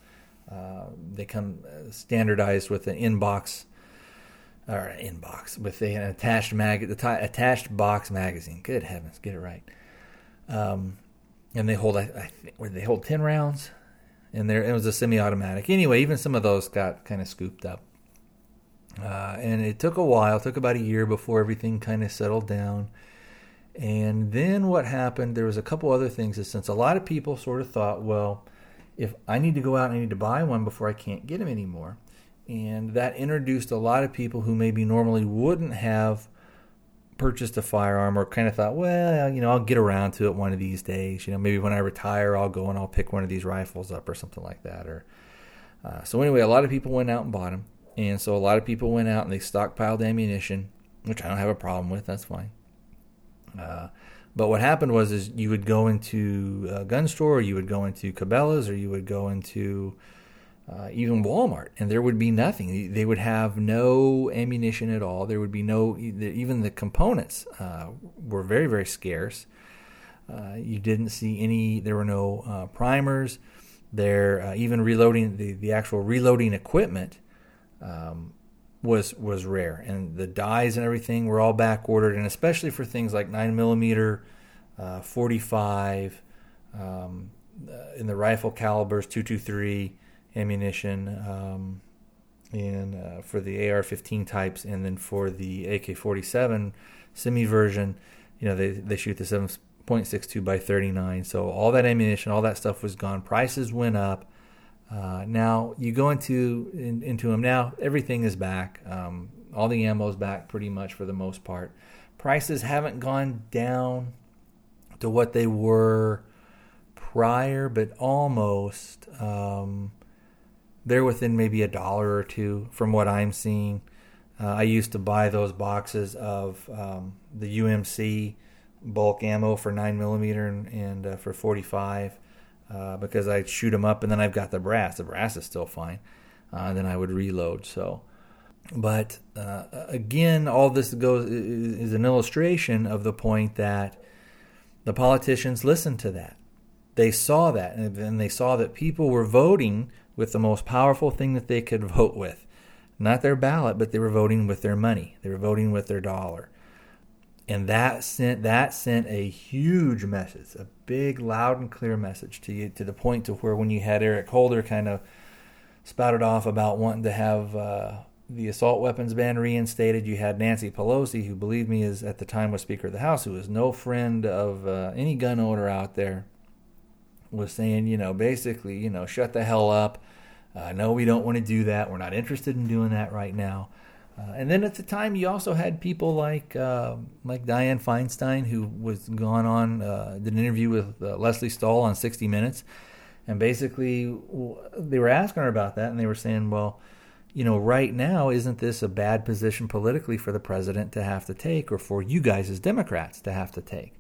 [SPEAKER 1] Uh, they come uh, standardized with an inbox or inbox with an attached mag the t- attached box magazine. Good heavens, get it right. Um, and they hold I, I think where they hold ten rounds, and there it was a semi-automatic. Anyway, even some of those got kind of scooped up. Uh, and it took a while, took about a year before everything kind of settled down. And then what happened, there was a couple other things that since a lot of people sort of thought, well, if I need to go out and I need to buy one before I can't get them anymore. And that introduced a lot of people who maybe normally wouldn't have purchased a firearm or kind of thought, well, you know, I'll get around to it one of these days. You know, maybe when I retire, I'll go and I'll pick one of these rifles up or something like that. Or uh, so anyway, a lot of people went out and bought them, and so a lot of people went out and they stockpiled ammunition, which I don't have a problem with. That's fine. Uh, but what happened was is you would go into a gun store, or you would go into Cabela's, or you would go into uh, even Walmart, and there would be nothing. They would have no ammunition at all. There would be no even the components uh, were very very scarce. Uh, you didn't see any. There were no uh, primers. There uh, even reloading the the actual reloading equipment. Um, was was rare, and the dies and everything were all back ordered, and especially for things like nine millimeter, uh, forty five, um, uh, in the rifle calibers, two two three ammunition, um, and uh, for the AR fifteen types, and then for the AK forty seven semi version, you know they they shoot the seven point six two by thirty nine, so all that ammunition, all that stuff was gone. Prices went up. Uh, now you go into in, into them now. Everything is back. Um, all the ammo is back pretty much for the most part. Prices haven't gone down to what they were prior, but almost. Um, they're within maybe a dollar or two from what I'm seeing. Uh, I used to buy those boxes of um, the UMC bulk ammo for nine millimeter and, and uh, for 45 uh, because I'd shoot them up, and then I've got the brass. The brass is still fine. Uh, and then I would reload. So, but uh, again, all this goes is an illustration of the point that the politicians listened to that. They saw that, and they saw that people were voting with the most powerful thing that they could vote with. Not their ballot, but they were voting with their money. They were voting with their dollar and that sent that sent a huge message, a big, loud and clear message to you, to the point to where when you had Eric Holder kind of spouted off about wanting to have uh, the assault weapons ban reinstated, you had Nancy Pelosi, who believe me is at the time was Speaker of the House, who was no friend of uh, any gun owner out there, was saying, you know, basically, you know, shut the hell up. Uh, no, we don't want to do that. We're not interested in doing that right now. Uh, and then at the time, you also had people like uh, like Dianne Feinstein, who was gone on uh, did an interview with uh, Lesley Stahl on 60 Minutes, and basically they were asking her about that, and they were saying, well, you know, right now, isn't this a bad position politically for the president to have to take, or for you guys as Democrats to have to take?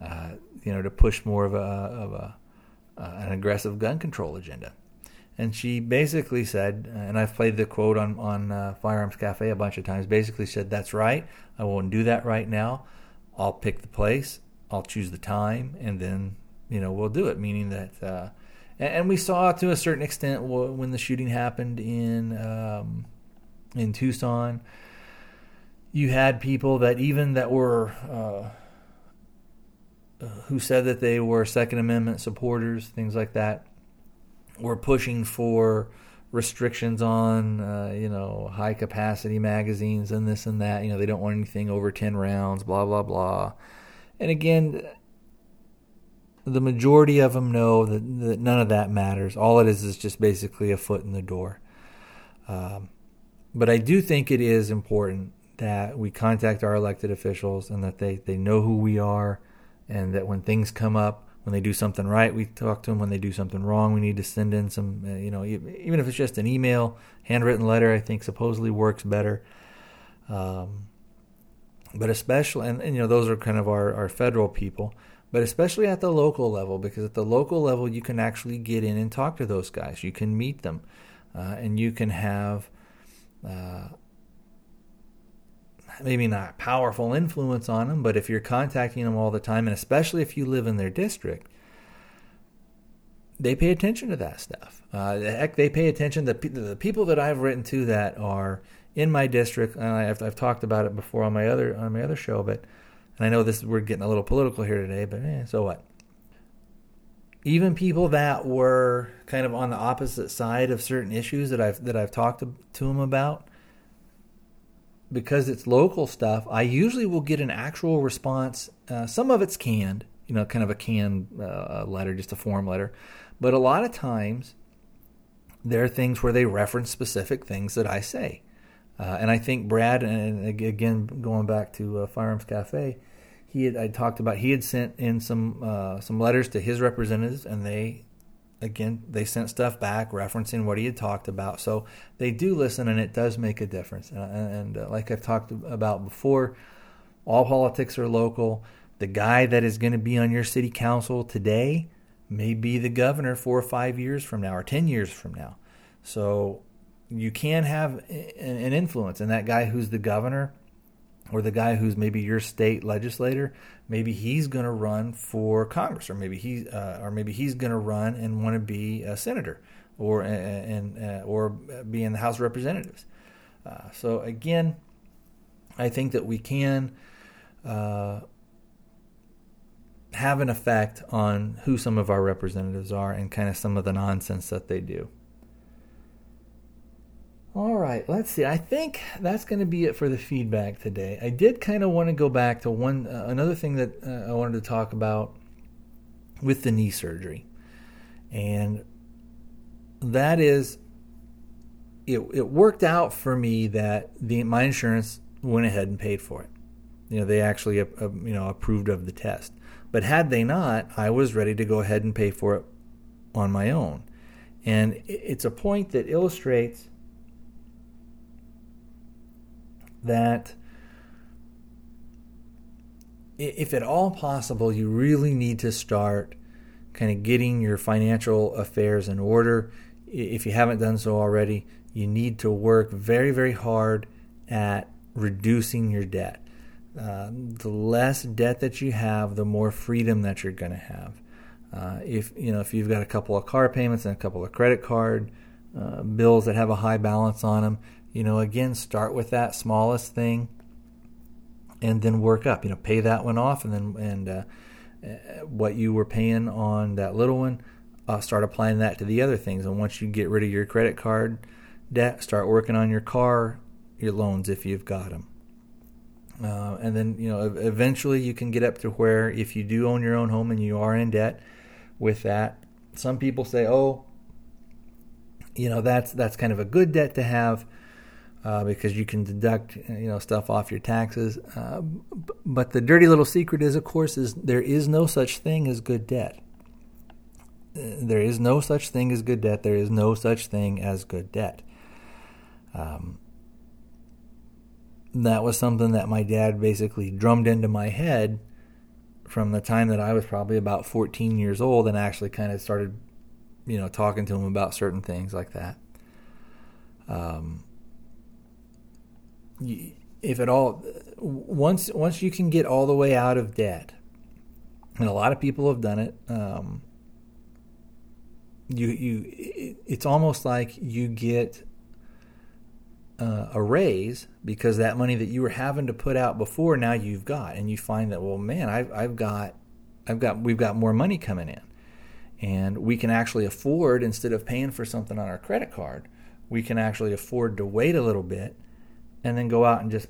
[SPEAKER 1] Uh, you know, to push more of a of a uh, an aggressive gun control agenda and she basically said, and I've played the quote on on uh, Firearms Cafe a bunch of times. Basically said, "That's right. I won't do that right now. I'll pick the place. I'll choose the time, and then you know we'll do it." Meaning that, uh, and, and, we saw to a certain extent when the shooting happened in um, in Tucson. You had people that even that were. Uh, who said that they were Second Amendment supporters, things like that, we're pushing for restrictions on uh, you know high capacity magazines and this and that. You know they don't want anything over ten rounds. Blah blah blah. And again, the majority of them know that, that none of that matters. All it is is just basically a foot in the door. Um, but I do think it is important that we contact our elected officials and that they, they know who we are and that when things come up, when they do something right, we talk to them. When they do something wrong, we need to send in some, uh, you know, even if it's just an email, handwritten letter, I think supposedly works better. Um, but especially, and, and, you know, those are kind of our, our federal people, but especially at the local level, because at the local level, you can actually get in and talk to those guys. You can meet them, uh, and you can have uh, maybe not powerful influence on them, but if you're contacting them all the time, and especially if you live in their district, they pay attention to that stuff. Uh, heck, they pay attention to the people that I've written to that are in my district, and I've, I've talked about it before on my other on my other show, but and I know this we're getting a little political here today, but eh, so what? Even people that were kind of on the opposite side of certain issues that I've that I've talked to, to them about, because it's local stuff, I usually will get an actual response. Uh, some of it's canned, you know, kind of a canned uh, letter, just a form letter. But a lot of times, there are things where they reference specific things that I say. Uh, and I think Brad, and again, going back to uh, Firearms Cafe, he had I talked about he had sent in some uh, some letters to his representatives, and they again, they sent stuff back referencing what he had talked about. So they do listen, and it does make a difference. And, and uh, like I've talked about before, all politics are local. The guy that is going to be on your city council today may be the governor four or five years from now, or 10 years from now. So you can have an influence. And that guy who's the governor or the guy who's maybe your state legislator, maybe he's going to run for Congress, or maybe he, uh, or maybe he's going to run and want to be a senator, or and uh, or be in the House of Representatives. Uh, so again, I think that we can uh, have an effect on who some of our representatives are and kind of some of the nonsense that they do. All right, let's see. I think that's going to be it for the feedback today. I did kind of want to go back to one uh, another thing that uh, I wanted to talk about with the knee surgery, and that is it. It worked out for me that the my insurance went ahead and paid for it. You know, they actually uh, uh you know approved of the test. But had they not, I was ready to go ahead and pay for it on my own. And it's a point that illustrates that if at all possible, you really need to start kind of getting your financial affairs in order. If you haven't done so already, you need to work very, very hard at reducing your debt. Uh, the less debt that you have, the more freedom that you're going to have. Uh, if you know if you've got a couple of car payments and a couple of credit card uh, bills that have a high balance on them, you know, again, start with that smallest thing and then work up. You know, pay that one off, and then and uh, uh, what you were paying on that little one, uh, start applying that to the other things. And once you get rid of your credit card debt, start working on your car, your loans if you've got them. Uh, and then you know, eventually you can get up to where if you do own your own home and you are in debt with that, some people say, "Oh, you know, that's that's kind of a good debt to have." Uh, because you can deduct you know stuff off your taxes. Uh, but the dirty little secret is, of course, is there is no such thing as good debt. There is no such thing as good debt. There is no such thing as good debt. Um, that was something that my dad basically drummed into my head from the time that I was probably about 14 years old and actually kind of started, you know, talking to him about certain things like that. Um, if at all, once once you can get all the way out of debt, and a lot of people have done it. Um, you you it's almost like you get uh, a raise because that money that you were having to put out before now you've got and you find that well man I've I've got I've got we've got more money coming in and we can actually afford instead of paying for something on our credit card, we can actually afford to wait a little bit and then go out and just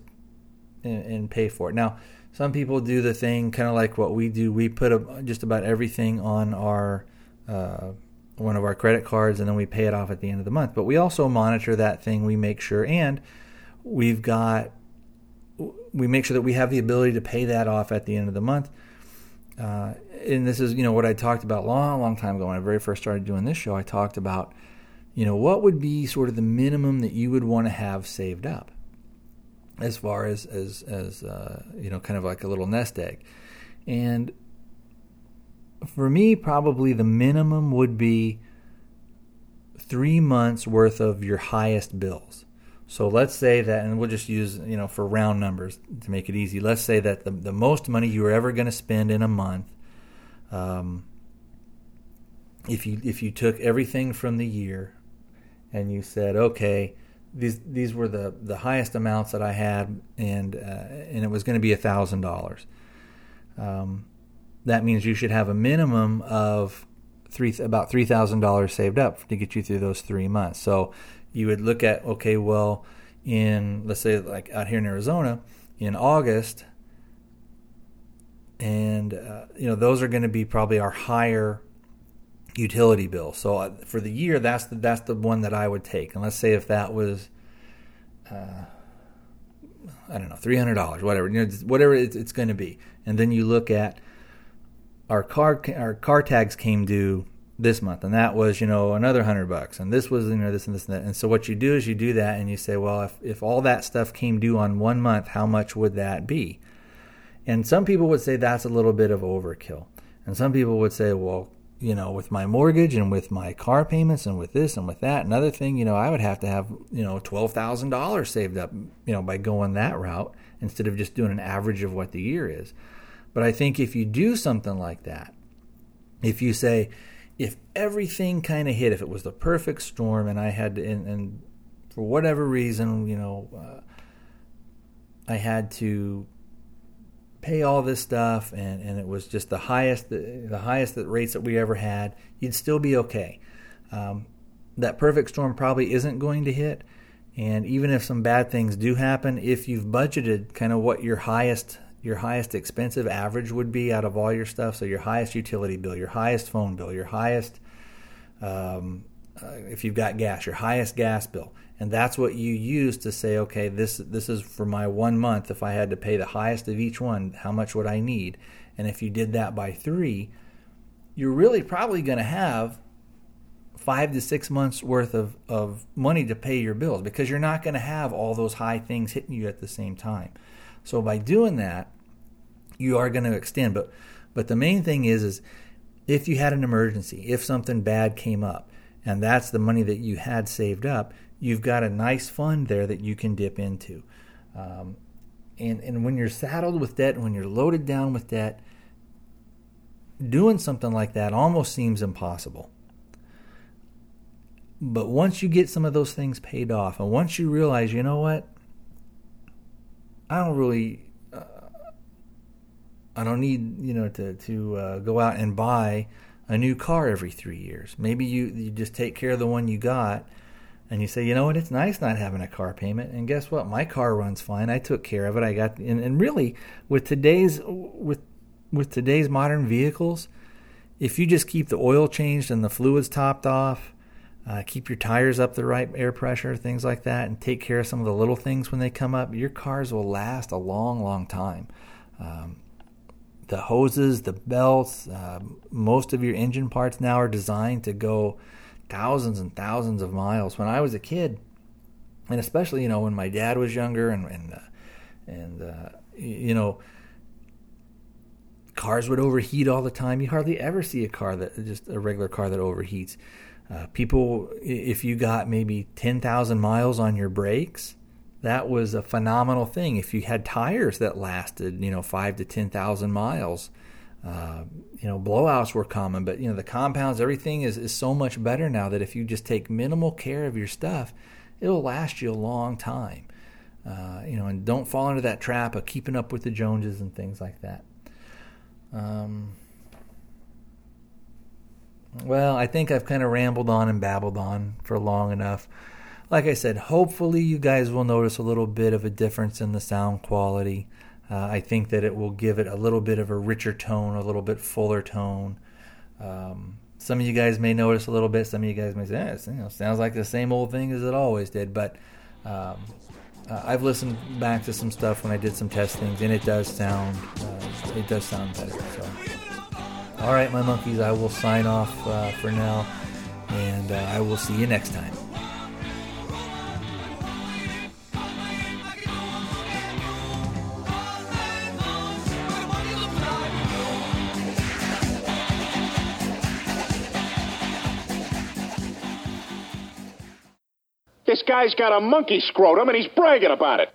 [SPEAKER 1] and, and pay for it. Now, some people do the thing kind of like what we do. We put a, just about everything on our uh, one of our credit cards, and then we pay it off at the end of the month. But we also monitor that thing. We make sure, and we've got we make sure that we have the ability to pay that off at the end of the month. Uh, and this is, you know, what I talked about a long, long time ago when I very first started doing this show. I talked about, you know, what would be sort of the minimum that you would want to have saved up, as far as as as uh, you know, kind of like a little nest egg. And for me, probably the minimum would be three months worth of your highest bills. So let's say that, and we'll just use, you know, for round numbers to make it easy. Let's say that the, the most money you are ever going to spend in a month, um, if you if you took everything from the year, and you said, okay, these these were the the highest amounts that I had, and uh, and it was going to be a thousand dollars. Um, that means you should have a minimum of three about three thousand dollars saved up to get you through those three months. So you would look at okay, well, in let's say like out here in Arizona in August, and uh, you know those are going to be probably our higher utility bill. So uh, for the year, that's the that's the one that I would take. And let's say if that was, uh, I don't know, three hundred dollars, whatever, you know, whatever it's, it's going to be. And then you look at our car our car tags came due this month, and that was you know another hundred bucks, and this was you know this and this and that. And so what you do is you do that, and you say, well, if if all that stuff came due on one month, how much would that be? And some people would say that's a little bit of overkill, and some people would say, well, you know, with my mortgage and with my car payments and with this and with that, another thing, you know, I would have to have you know twelve thousand dollars saved up, you know, by going that route instead of just doing an average of what the year is. But I think if you do something like that, if you say, if everything kind of hit, if it was the perfect storm, and I had to, and, and for whatever reason, you know, uh, I had to pay all this stuff, and, and it was just the highest, the, highest rates that we ever had, you'd still be okay. Um, that perfect storm probably isn't going to hit, and even if some bad things do happen, if you've budgeted kind of what your highest your highest expensive average would be out of all your stuff. So your highest utility bill, your highest phone bill, your highest, um, uh, if you've got gas, your highest gas bill, and that's what you use to say, okay, this this is for my one month. If I had to pay the highest of each one, how much would I need? And if you did that by three, you're really probably going to have five to six months worth of, of money to pay your bills because you're not going to have all those high things hitting you at the same time. So by doing that, you are going to extend. But but the main thing is is if you had an emergency, if something bad came up, and that's the money that you had saved up, you've got a nice fund there that you can dip into. Um, and and when you're saddled with debt, when you're loaded down with debt, doing something like that almost seems impossible. But once you get some of those things paid off, and once you realize, you know what, I don't really, uh, I don't need you know to to uh, go out and buy a new car every three years. Maybe you you just take care of the one you got, and you say, you know what, it's nice not having a car payment. And guess what, my car runs fine. I took care of it. I got and, and really with today's with with today's modern vehicles, if you just keep the oil changed and the fluids topped off uh, keep your tires up the right air pressure, things like that, and take care of some of the little things when they come up. Your cars will last a long, long time. Um, the hoses, the belts, uh, most of your engine parts now are designed to go thousands and thousands of miles. When I was a kid, and especially you know when my dad was younger, and and uh, and uh, you know cars would overheat all the time. You hardly ever see a car that just a regular car that overheats. Uh, people, if you got maybe 10,000 miles on your brakes, that was a phenomenal thing. If you had tires that lasted, you know, five to 10,000 miles, uh, you know, blowouts were common, but, you know, the compounds, everything is, is so much better now that if you just take minimal care of your stuff, it'll last you a long time. Uh, you know, and don't fall into that trap of keeping up with the Joneses and things like that. Um, Well, I think I've kind of rambled on and babbled on for long enough. Like I said, hopefully you guys will notice a little bit of a difference in the sound quality. Uh, I think that it will give it a little bit of a richer tone, a little bit fuller tone. Um, some of you guys may notice a little bit. Some of you guys may say, eh, you know, sounds like the same old thing as it always did. But um, uh, I've listened back to some stuff when I did some testings, and it does sound uh, it does sound better. So, all right, my monkeys, I will sign off uh, for now, and uh, I will see you next time.
[SPEAKER 4] This guy's got a monkey scrotum and he's bragging about it.